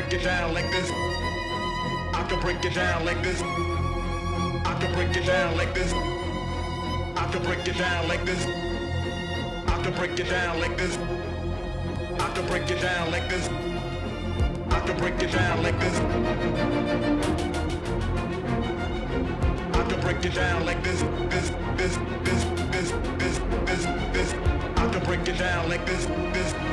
break it down like this. I can break it down like this. I can break it down like this. I can break it down like this. I can break it down like this. I can break it down like this. I can break it down like this. I can break it down like this. This, this, this, this, this, this, this. I can break it down like this. This.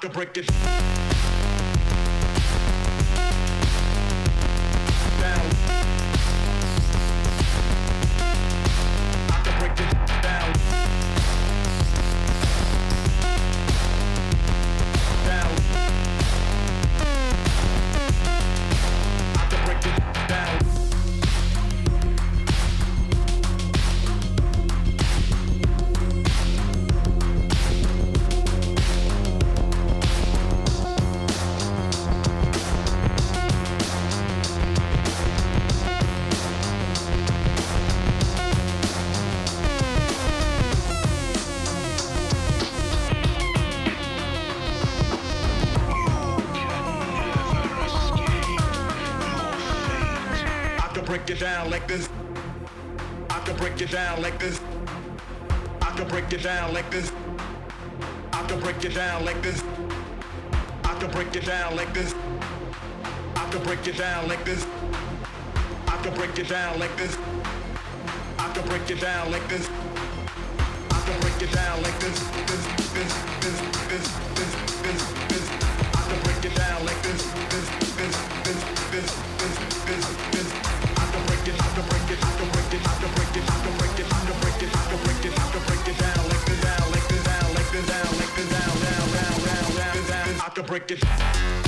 could break it. it down like this. I can break it down like this. I can break it down like this. I can break it down like this. I can break it down like this. This, this, this, this. break it.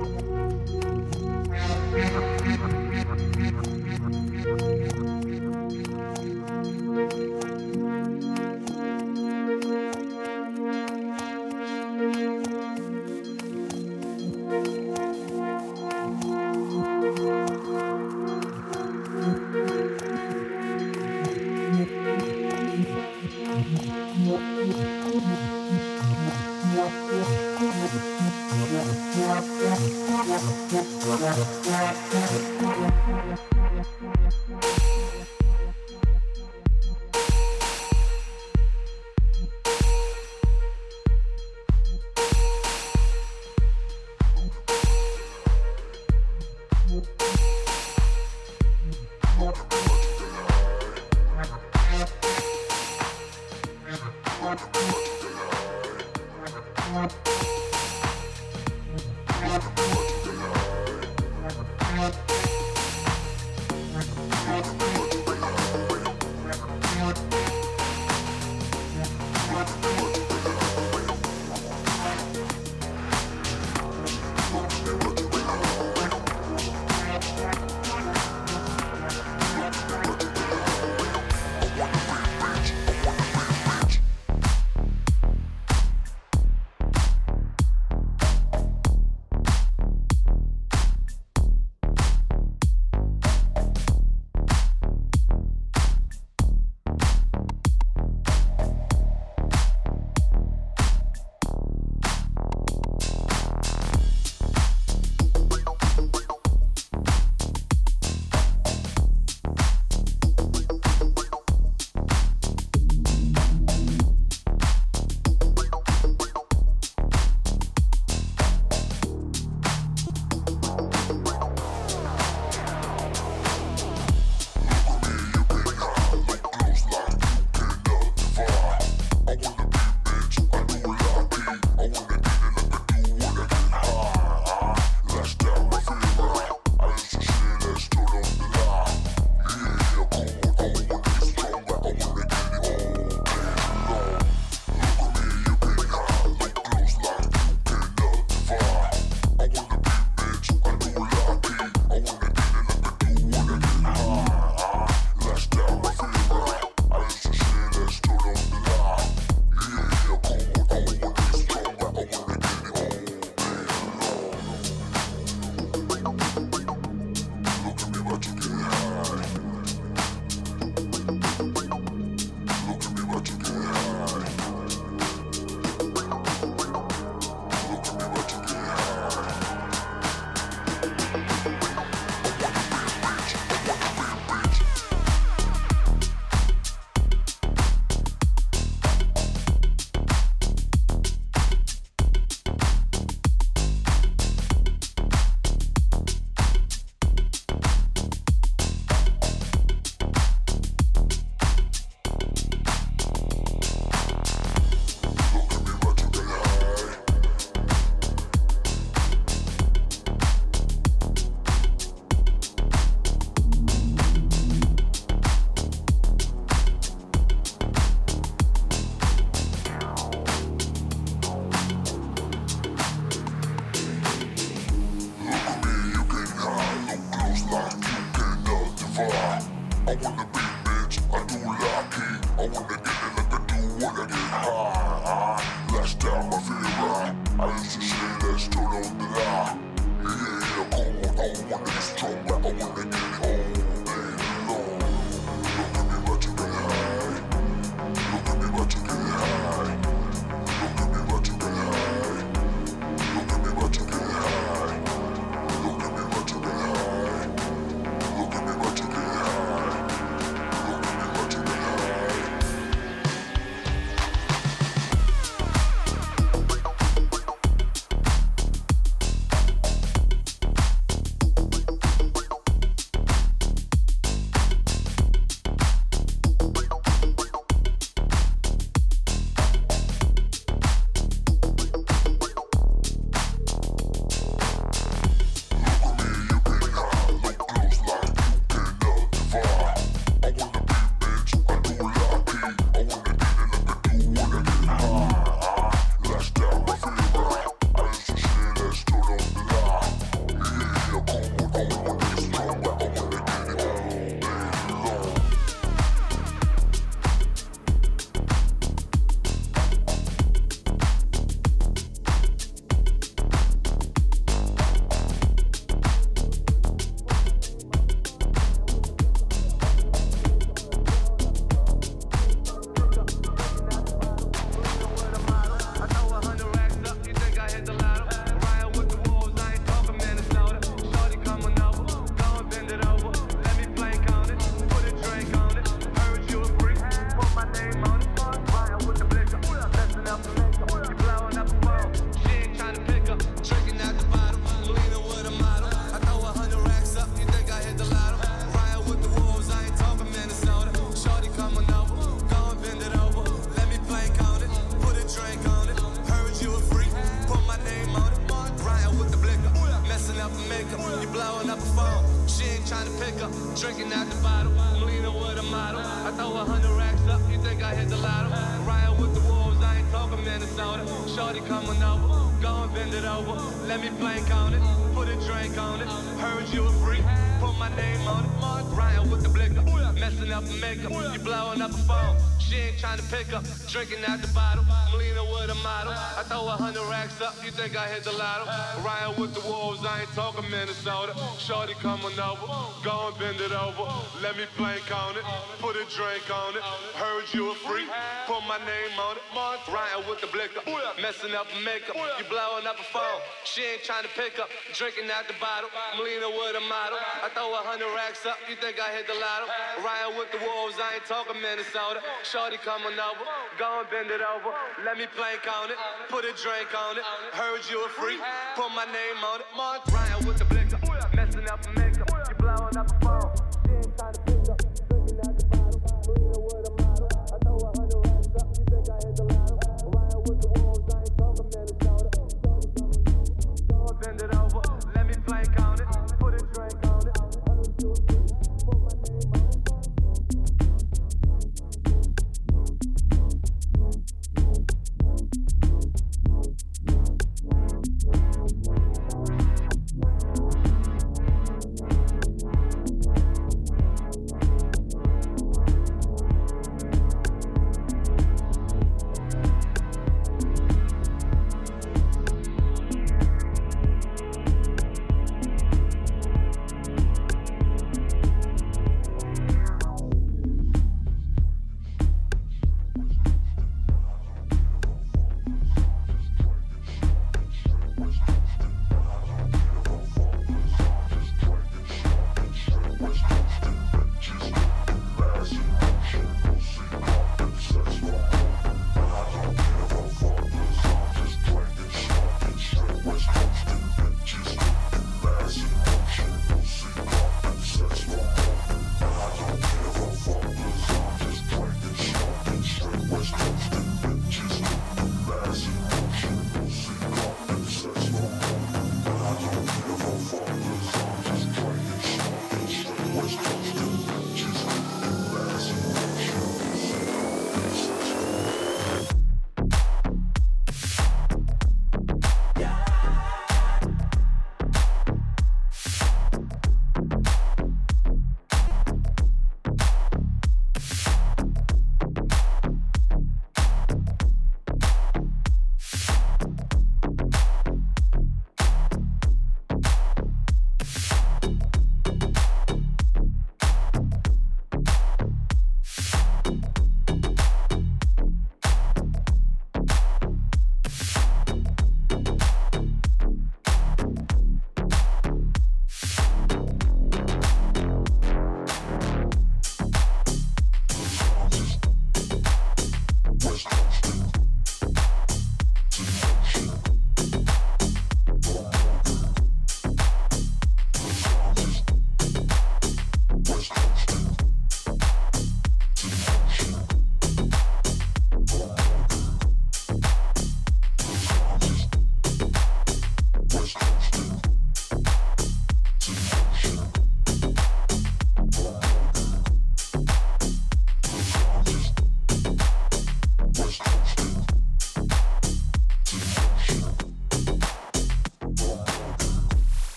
Minnesota. Shorty coming over, go and bend it over. Let me plank on it, put a drink on it. Heard you a freak, put my name on it. Ryan with the blicker, messing up the makeup. You blowing up a phone. She ain't trying to pick up, drinking out the bottle. I'm leaning with a model. I throw a hundred racks up, you think I hit the lotto? Ryan with the wolves, I ain't talking Minnesota. Shorty coming over, go and bend it over. Let me plank on it, put a drink on it. Heard you a freak, put my name on it. Ryan with the blicker, messing up the makeup. You blowing up a phone. She ain't trying to pick up, drinking out the bottle. I'm leaning with a model. I throw a hundred racks up, you think I hit the lotto? Ryan with the wolves, I ain't talking Minnesota. Shorty coming over, go and bend it over. Let me plank on it, put a drink on it. Heard you a freak, put my name on it. Ryan with the blicker, messing up the makeup.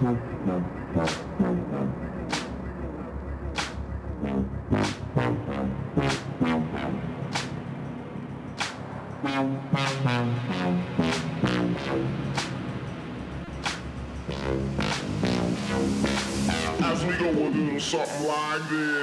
As we go, we'll do something like this.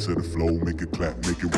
To the flow, make it clap, make it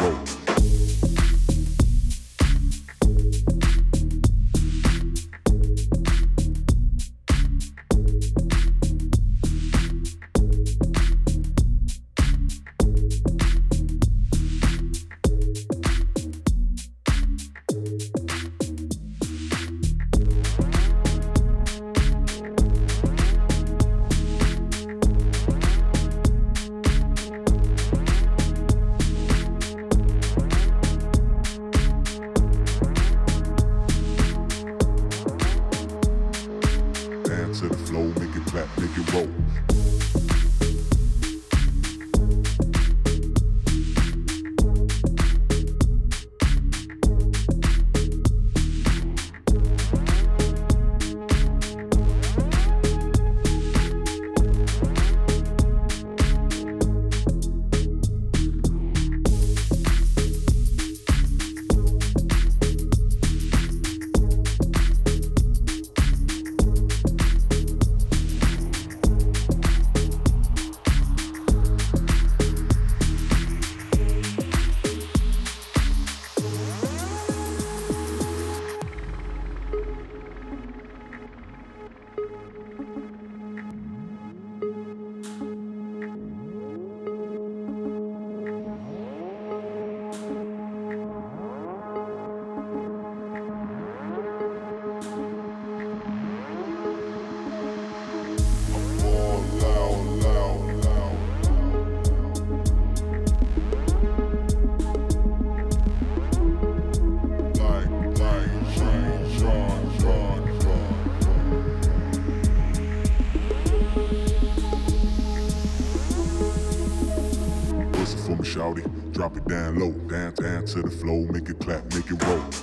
to the flow, make it clap, make it roll.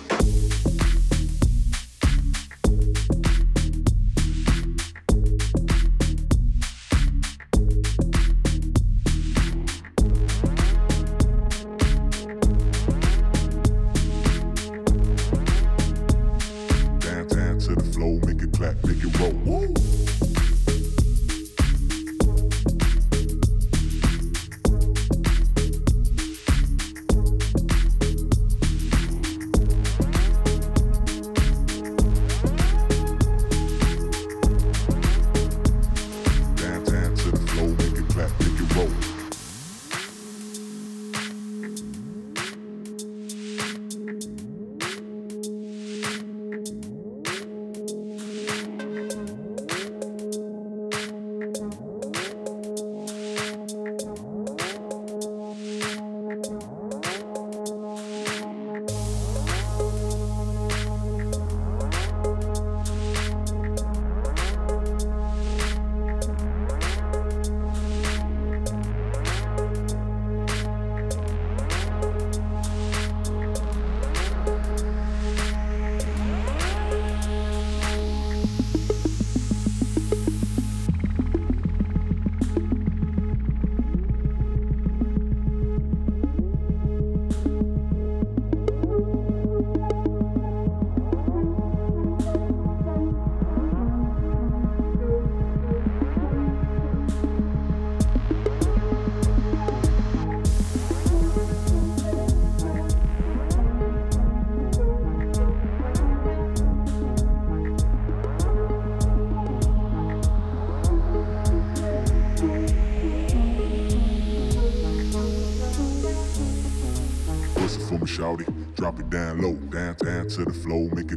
flow, make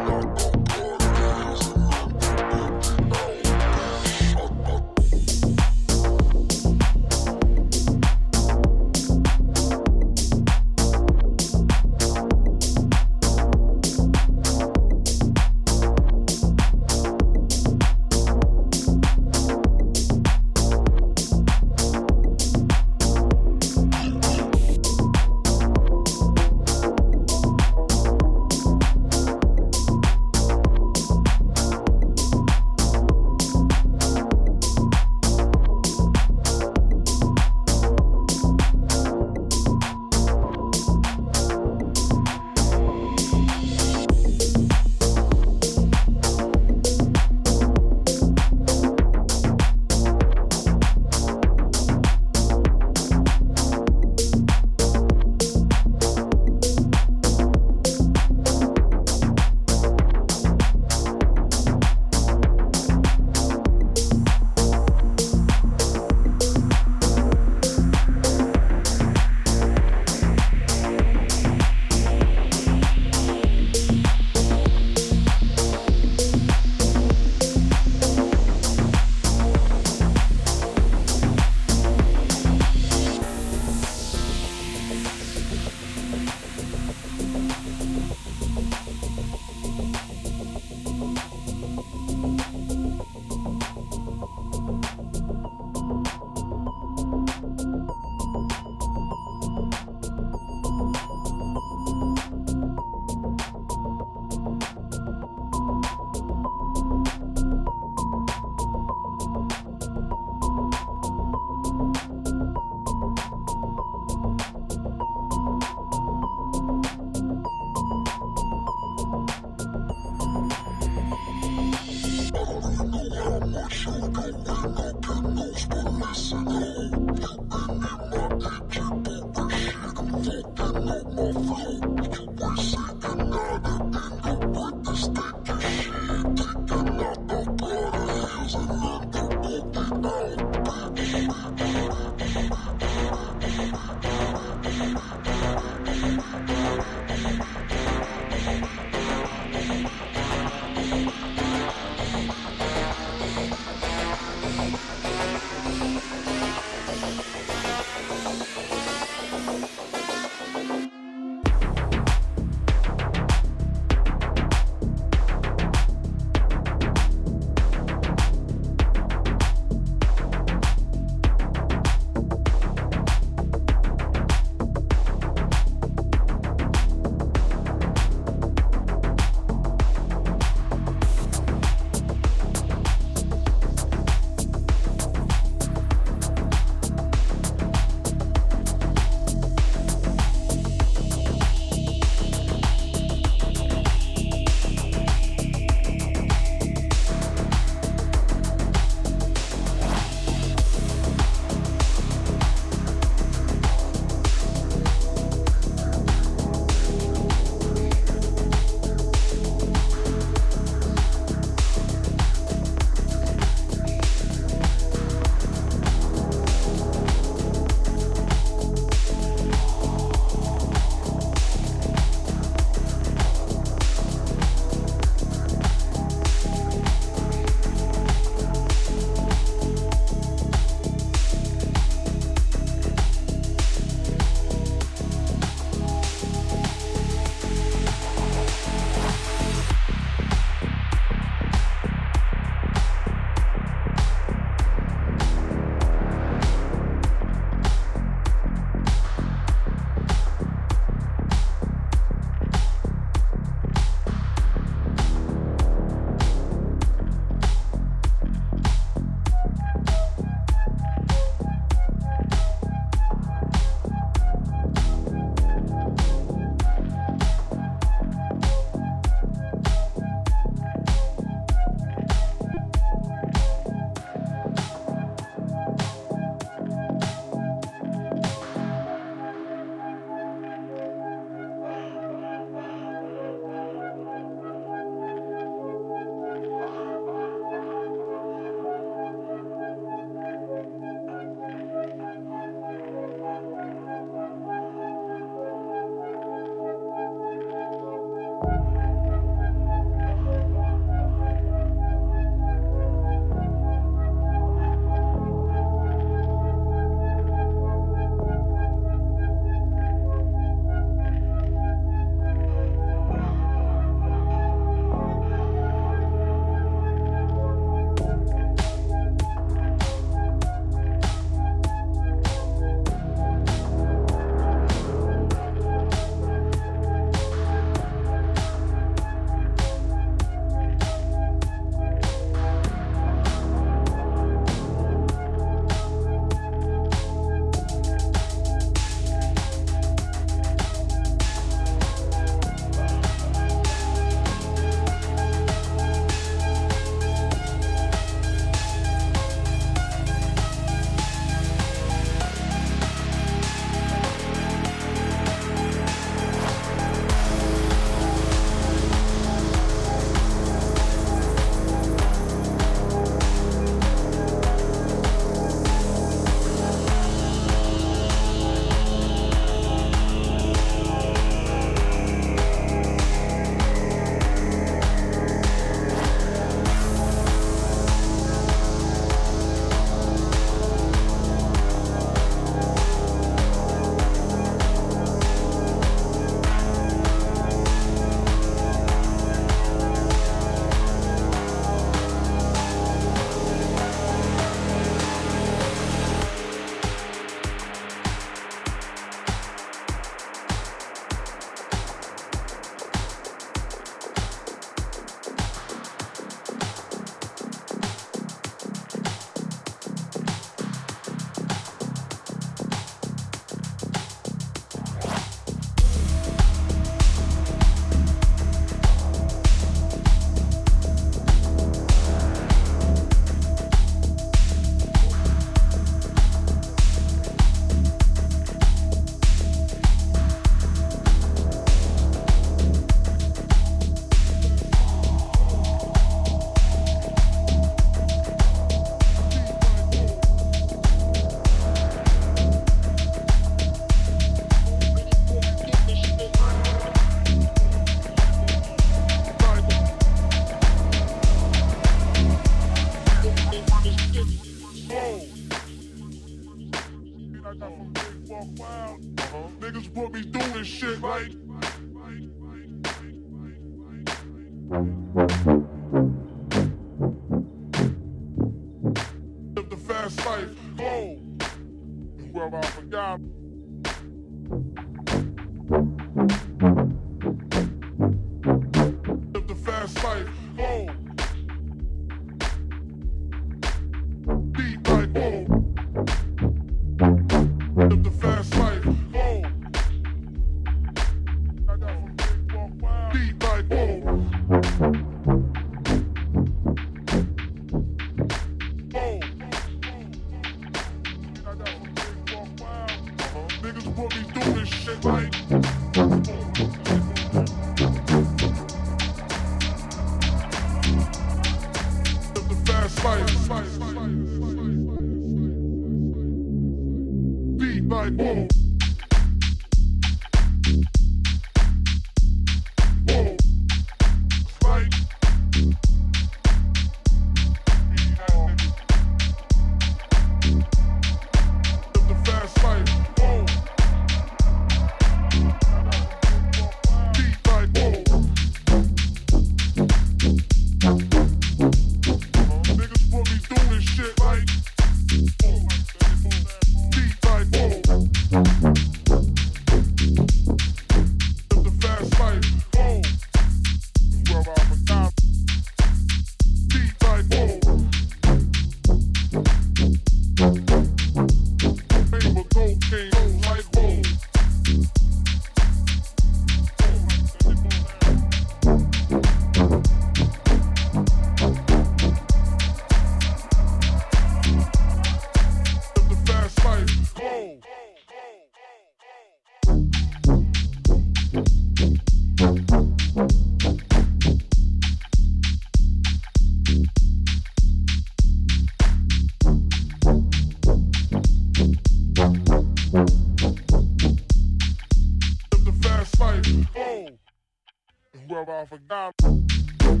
Where I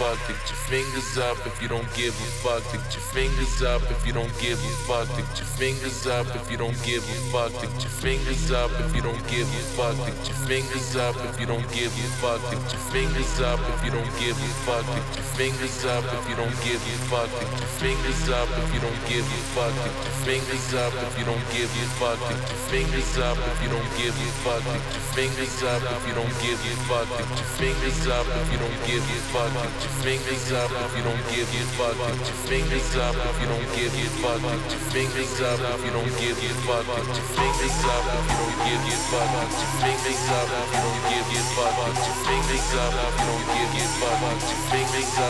fuck. Get your fingers up if you don't give a fuck. Get your fingers up if you don't give a fuck. Get your fingers up if you don't give a fuck. Get your fingers up if you don't give a fuck. Get your fingers up if you don't give a fuck. Get your fingers up if you don't give a fuck. Get your fingers up if you don't give a fuck. Get your fingers up if you don't give a fuck. Get your fingers up if you don't give a fuck. Get your fingers up if you don't give a fuck. Get your fingers up if you don't give a fuck. Get your fingers up if you don't give a fuck. Get your fingers up if you don't give a fuck. Get your fingers up if you don't give a fuck. Get your fingers up if you don't give a fuck. Get your fingers up if you don't give a fuck. Get your fingers up if you don't give a fuck. Get your fingers up if you don't give a fuck. Get your fingers up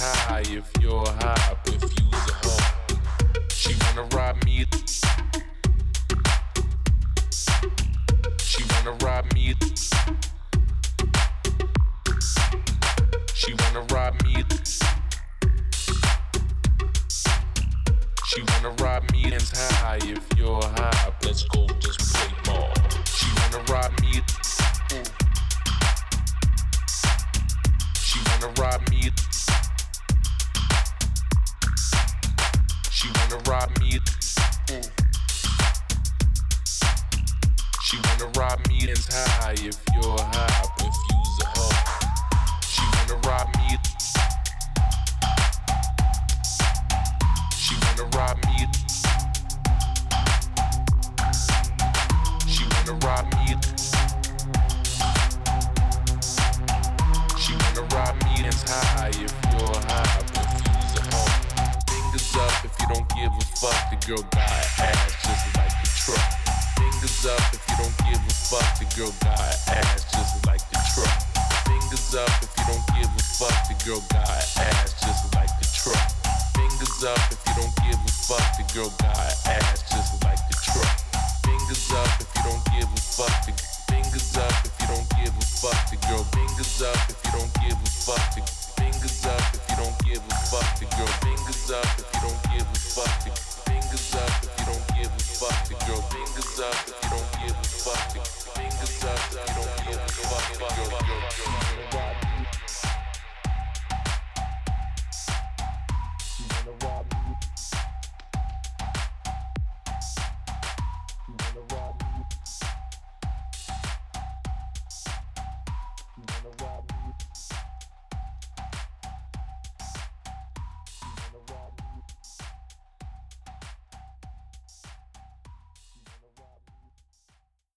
high if you're high, confuse a hoe. She wanna rob me. She wanna rob me. She wanna rob me. She wanna rob me and high if you're high. Let's go just play ball. She wanna rob me. She wanna rob me. Wanna rob me. She wanna rob me and high if you're high. Confuse a hoe. She wanna rob me. She wanna rob me. She wanna rob me. She wanna rob me and high if you're high. Confuse a hoe. Fingers up don't give a fuck, the girl got ass just like the truck. Fingers up if you don't give a fuck, the girl got ass just like the truck. Fingers up if you don't give a fuck, the girl got ass just like the truck. Fingers up if you don't give a fuck, the girl got ass just like the truck. Fingers up if you don't give a fuck, the fingers up if you don't give a fuck, the girl fingers up if you don't give a fuck, the fingers up if you don't give a fuck, the girl fingers up if you don't give a fuck. Fingers up if you don't give a fuck. Girl, fingers up if you don't give a fuck.